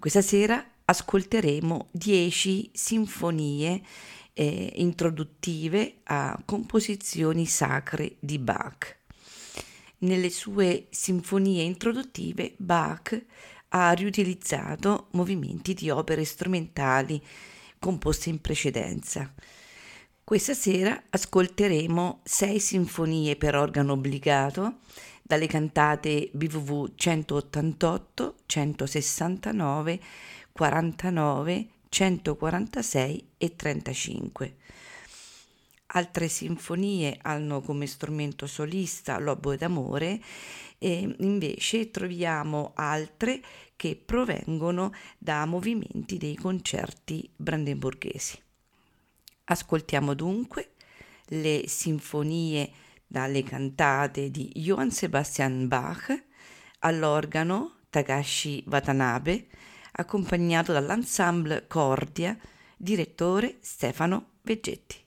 Questa sera ascolteremo 10 sinfonie eh, introduttive a composizioni sacre di Bach. Nelle sue sinfonie introduttive Bach ha riutilizzato movimenti di opere strumentali composte in precedenza questa sera ascolteremo sei sinfonie per organo obbligato dalle cantate BVV 188, 169, 49, 146 e 35. Altre sinfonie hanno come strumento solista l'oboe d'amore e invece troviamo altre che provengono da movimenti dei concerti brandenburghesi. Ascoltiamo dunque le sinfonie dalle cantate di Johann Sebastian Bach all'organo Takashi Watanabe, accompagnato dall'ensemble Cordia, direttore Stefano Veggetti.